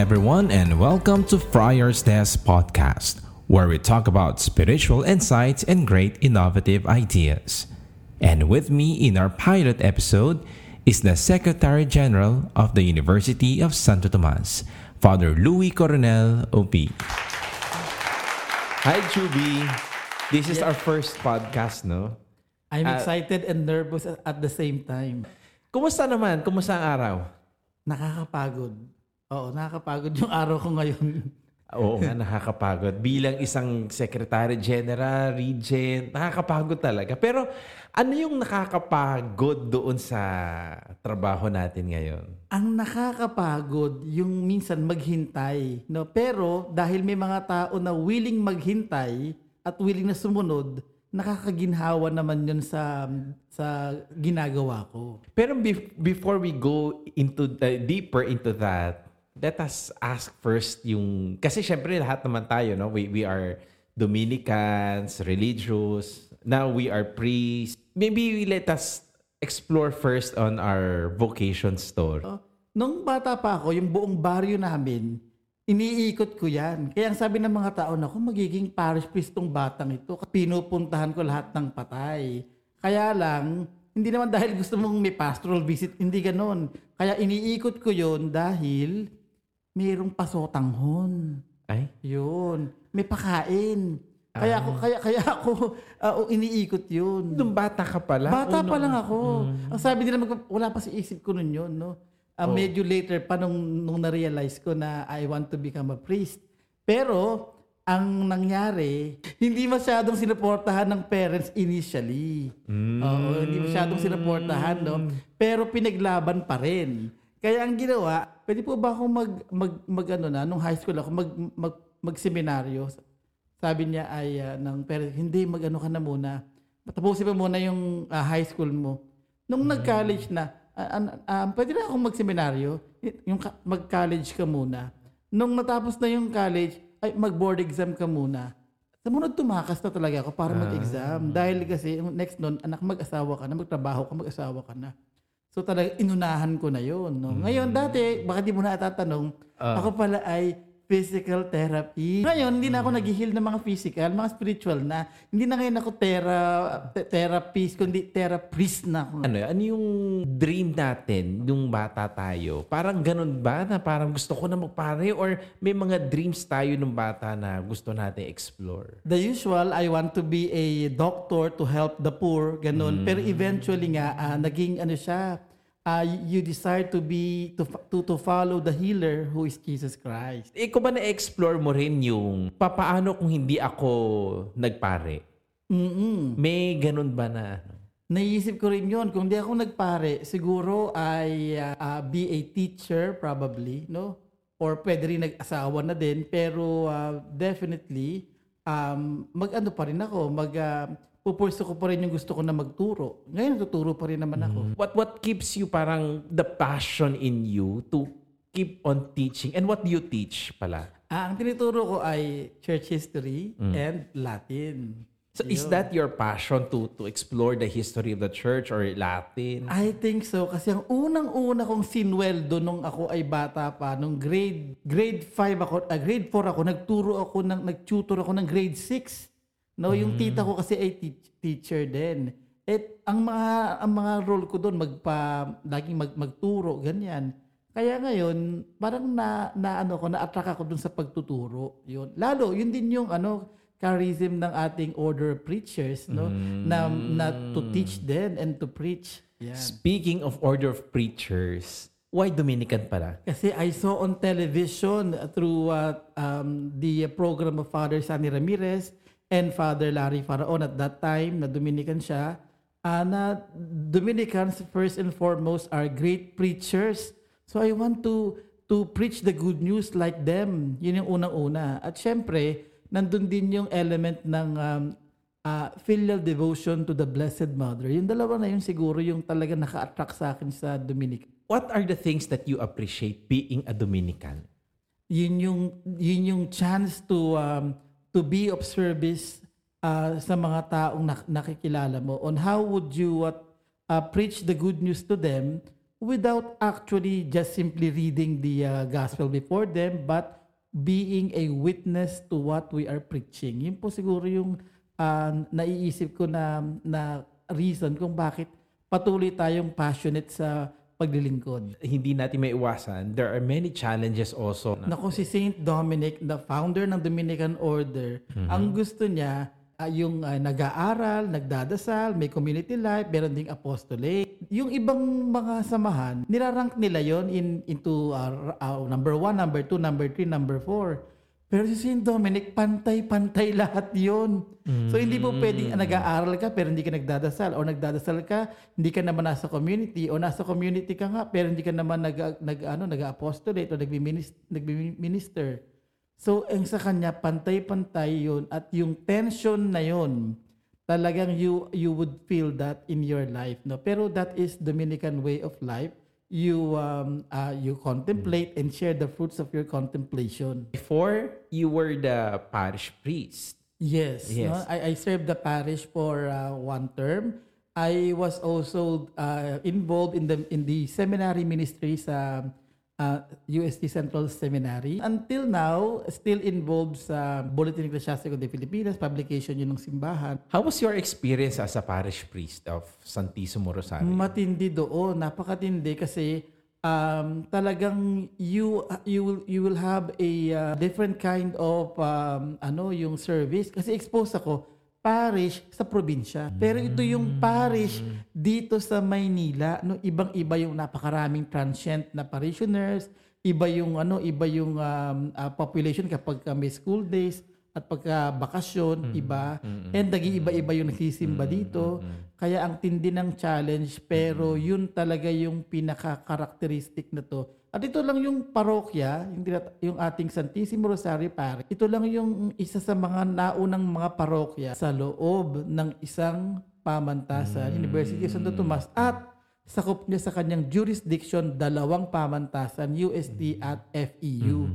everyone, and welcome to Friar's Desk Podcast, where we talk about spiritual insights and great innovative ideas. And with me in our pilot episode is the Secretary General of the University of Santo Tomas, Father Louis Coronel OP. Hi, Chubi. This is our first podcast, no? I'm Ah. excited and nervous at at the same time. Kumusta naman? Kumusta ang araw? Nakakapagod. Oo, nakakapagod yung araw ko ngayon. Oo nga, nakakapagod. Bilang isang Secretary General, Regent, nakakapagod talaga. Pero ano yung nakakapagod doon sa trabaho natin ngayon? Ang nakakapagod yung minsan maghintay, no? Pero dahil may mga tao na willing maghintay at willing na sumunod, nakakaginhawa naman yun sa sa ginagawa ko. Pero bef- before we go into the, deeper into that, let us ask first yung kasi syempre lahat naman tayo no we we are Dominicans, religious. Now we are priests. Maybe let us explore first on our vocation story. Oh, Nung bata pa ako, yung buong baryo namin, iniikot ko yan. Kaya ang sabi ng mga tao, naku, magiging parish priest tong batang ito. Pinupuntahan ko lahat ng patay. Kaya lang, hindi naman dahil gusto mong may pastoral visit, hindi ganon. Kaya iniikot ko yon dahil mayroong pasotanghon. Ay, Yun. May pakain. Kaya ako, kaya, kaya ako uh, iniikot yun. nung bata ka pala. Bata Uno- pa lang ako. Ang sabi nila, mag- wala pa sa isip ko nun yun, no? Ah, Medyo later pa nung, nung na-realize ko na I want to become a priest. Pero, ang nangyari, hindi masyadong sinuportahan ng parents initially. Oo, hindi masyadong sinuportahan, no? Pero pinaglaban pa rin. Kaya ang ginawa, pwede po ba akong mag, mag, mag ano na, nung high school ako, mag, mag, mag-seminaryo. Sabi niya ay ah, ng parents, hindi, mag-ano ka na muna. Tapusin mo muna yung ah, high school mo. Nung nag-college na, ah, an- ah, pwede na akong mag-seminaryo, yung mag-college ka muna. Nung natapos na yung college, ay mag-board exam ka muna. Sumunod tumakas na talaga ako para mag-exam. Dahil kasi next nun, anak mag-asawa ka na, magtrabaho ka, mag-asawa ka na. So talaga inunahan ko na yun. No? Ngayon, dati, baka di mo na atatanong, ako pala ay physical therapy. Ngayon, hindi na ako nag-heal ng mga physical, mga spiritual na. Hindi na ngayon ako thera, te- therapist, kundi therapist na ako. Ano, ano yung dream natin nung bata tayo? Parang ganun ba na parang gusto ko na magpare or may mga dreams tayo nung bata na gusto natin explore? The usual, I want to be a doctor to help the poor, ganun. Pero eventually nga, ah, naging ano siya, ah, you desire to be, to, to, to follow the healer who is Jesus Christ. Ikaw ba na-explore mo rin yung papaano kung hindi ako nagpare? Mm-mm. May ganun ba na? ano? Naisip ko rin yun. Kung di ako nagpare, siguro ay ah, ah, be a teacher probably, no? Or pwede rin nag-asawa na din. Pero ah, definitely, um, mag-ano pa rin ako. Mag, uh, pupurso ko pa rin yung gusto ko na magturo. Ngayon, tuturo pa rin naman ako. What what keeps you parang the passion in you to keep on teaching? And what do you teach pala? Ah, ang tinuturo ko ay church history and Latin. So is that your passion to to explore the history of the church or Latin? I think so kasi ang unang-una kong sinweldo nung ako ay bata pa nung grade grade 5 ako, ah, grade 4 ako, nagturo ako ng nagtutor ako ng grade 6. No, yung tita ko kasi ay teach- teacher din. At ang mga ang mga role ko doon magpa laging mag, magturo ganyan. Kaya ngayon, parang na, na ano ko, na-attract ako dun sa pagtuturo. Yun. Lalo, yun din yung ano, charism ng ating order of preachers, no? Na, na to teach them and to preach. Yan. Speaking of order of preachers, why Dominican pala? Kasi I saw on television uh, through uh, um, the program of Father Sunny Ramirez and Father Larry Faraon at that time na Dominican siya, uh, na Dominicans first and foremost are great preachers. So I want to to preach the good news like them. Yun yung unang-una. At syempre, nandun din yung element ng um, uh, filial devotion to the Blessed Mother. Yung dalawa na yun siguro yung talaga naka-attract sa akin sa Dominican. What are the things that you appreciate being a Dominican? yun yung yun yung chance to um, to be of service uh, sa mga taong nak- nakikilala mo on how would you what uh, preach the good news to them without actually just simply reading the uh, gospel before them, but being a witness to what we are preaching. Yun po siguro yung uh, naiisip ko na, na reason kung bakit patuloy tayong passionate sa paglilingkod. Hindi natin may iwasan. There are many challenges also. Nako si Saint Dominic, the founder ng Dominican Order, ang gusto niya ah, yung ah, nag-aaral, nagdadasal, may community life, meron ding apostolate. Yung ibang mga samahan, nirarank nila yon in, into r- ah, number one, number two, number three, number four. Pero si Saint Dominic, pantay-pantay lahat yon. So hindi mo pwedeng ah, nag-aaral ka pero hindi ka nagdadasal o nagdadasal ka, hindi ka naman nasa community o nasa community ka nga pero hindi ka naman nag, nag ano, nag-apostolate o nagmi-minister. So, ang sa kanya, pantay-pantay yun. At yung tension na yun, talagang you, you would feel that in your life. No? Pero that is Dominican way of life. You, um, uh, you contemplate and share the fruits of your contemplation. Before, you were the parish priest. Yes. Yes. No? I, I served the parish for uh, one term. I was also uh, involved in the in the seminary ministry sa uh, UST Central Seminary. Until now, still involved sa Bulletin Ecclesiastico de Filipinas, publication yun ng simbahan. How was your experience as a parish priest of Santissimo Rosario? Matindi doon, napakatindi kasi um, talagang you you will you will have a uh, different kind of um, ano yung service kasi exposed ako parish sa probinsya. Pero ito yung parish dito sa Maynila, no ibang-iba yung napakaraming transient na parishioners, iba yung ano, iba yung um, uh, population kapag ka may school days at pagka bakasyon, iba. And nag-iiba-iba yung nagsisimba dito. Kaya ang tindi ng challenge, pero yun talaga yung pinaka-characteristic na to. At ito lang yung parokya, yung, yung ating Santissimo Rosario Parish. Ito lang yung isa sa mga naunang mga parokya sa loob ng isang pamantasan, University of Santo Tomas. At sakop niya sa kanyang jurisdiction dalawang pamantasan, UST at FEU.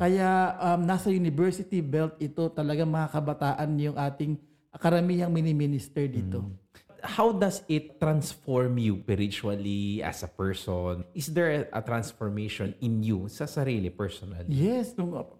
Kaya um, nasa university belt ito talaga mga kabataan yung ating karamihang mini-minister dito. How does it transform you spiritually as a person? Is there a, transformation in you sa sarili, personally? Yes,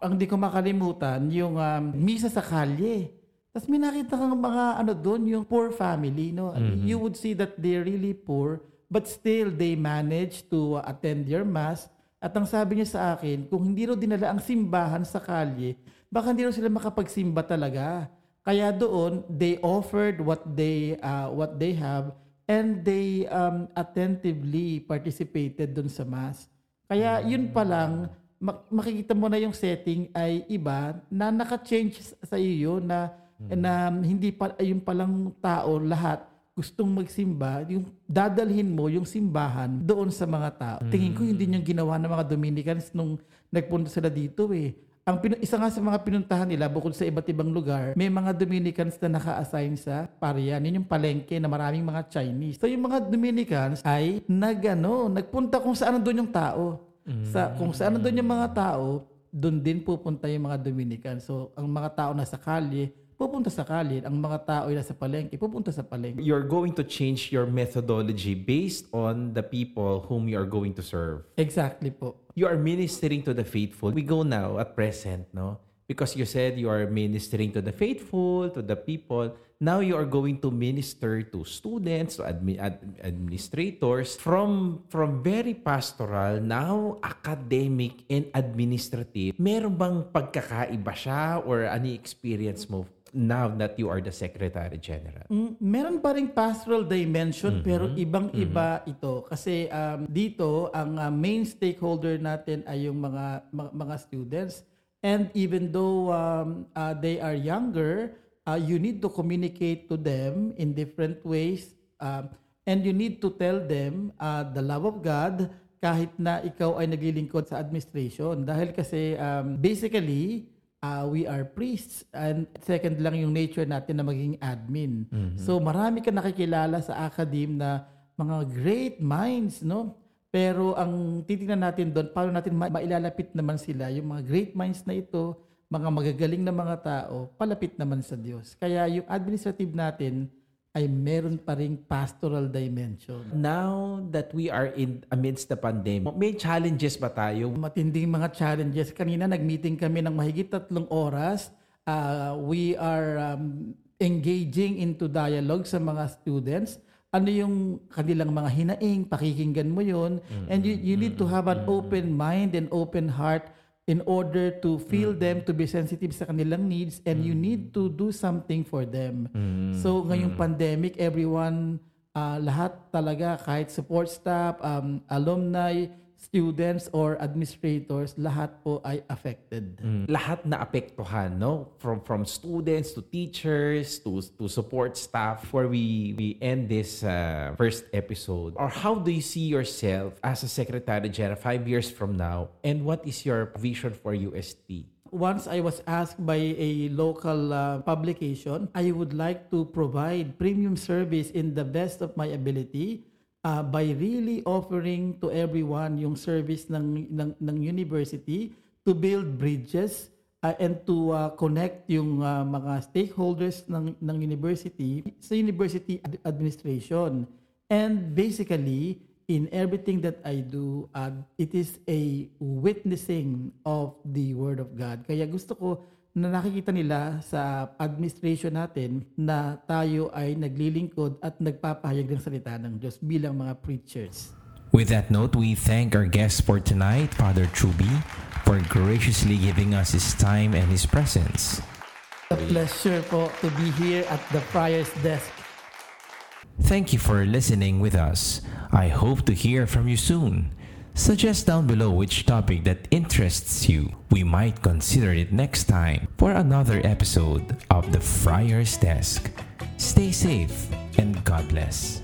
ang di ko makalimutan, yung um, misa sa kalye. Tapos may nakita kang mga ano doon, yung poor family. No? You would see that they're really poor, but still they manage to uh, attend your mass. At ang sabi niya sa akin, kung hindi raw dinala ang simbahan sa kalye, baka hindi raw sila makapagsimba talaga. Kaya doon, they offered what they uh, what they have and they um, attentively participated doon sa mass. Kaya yun pa lang, mak- makikita mo na yung setting ay iba na naka-change sa iyo na na hindi pa yung palang tao lahat gustong magsimba, yung dadalhin mo yung simbahan doon sa mga tao. Tingin ko hindi yung ginawa ng mga Dominicans nung nagpunta sila dito eh. Ang pinu- isa nga sa mga pinuntahan nila bukod sa iba't ibang lugar, may mga Dominicans na naka-assign sa Parian. Yun yung palengke na maraming mga Chinese. So yung mga Dominicans ay nagano, nagpunta kung saan doon yung tao. Sa kung saan doon yung mga tao, doon din pupunta yung mga Dominican. So ang mga tao nasa kalye, pupunta sa kalye. Ang mga tao ay nasa palengke, pupunta sa palengke. You're going to change your methodology based on the people whom you are going to serve. Exactly po. You are ministering to the faithful. We go now at present, no? Because you said you are ministering to the faithful, to the people. Now you are going to minister to students, to admi- ad- administrators from from very pastoral now academic and administrative. Meron bang pagkakaiba siya or any experience mo now that you are the Secretary General? Mm, meron pa ring pastoral dimension pero ibang-iba ito. Kasi um, dito ang uh, main stakeholder natin ay yung mga mga, mga students. And even though um, uh, they are younger uh, you need to communicate to them in different ways. Um, and you need to tell them uh, the love of God kahit na ikaw ay naglilingkod sa administration. Dahil kasi um, basically uh, we are priests and second lang yung nature natin na maging admin. So marami ka nakikilala sa academe na mga great minds, no? Pero ang titingnan natin doon, paano natin ma- mailalapit naman sila, yung mga great minds na ito, mga magagaling na mga tao, palapit naman sa Diyos. Kaya yung administrative natin, ay meron pa ring pastoral dimension. Now that we are in amidst the pandemic, may challenges ba tayo? Matinding mga challenges. Kanina nag-meeting kami ng mahigit tatlong oras. Uh, we are um, engaging into dialogue sa mga students. Ano yung kanilang mga hinaing, pakikinggan mo yon And you, you need to have an open mind and open heart in order to feel them to be sensitive sa kanilang needs and you need to do something for them. So ngayong pandemic, everyone, uh, lahat talaga kahit support staff, um, alumni, students or administrators, lahat po ay affected. Mm. Lahat na apektuhan, no? From from students to teachers to to support staff. Before we we end this uh, first episode, or how do you see yourself as a secretary general five years from now, and what is your vision for UST? once I was asked by a local uh, publication, I would like to provide premium service in the best of my ability uh, by really offering to everyone yung service ng, ng, ng university to build bridges uh, and to uh, connect yung uh, mga stakeholders ng, ng university sa university ad- administration. And basically, in everything that I do, uh, it is a witnessing of the Word of God. Kaya gusto ko na nakikita nila sa administration natin na tayo ay naglilingkod at nagpapahayag ng salita ng Diyos bilang mga preachers. With that note, we thank our guest for tonight, Father Truby, for graciously giving us his time and his presence. A pleasure po to be here at the Friar's Desk. Thank you for listening with us. I hope to hear from you soon. Suggest down below which topic that interests you. We might consider it next time for another episode of the Friar's Desk. Stay safe and God bless.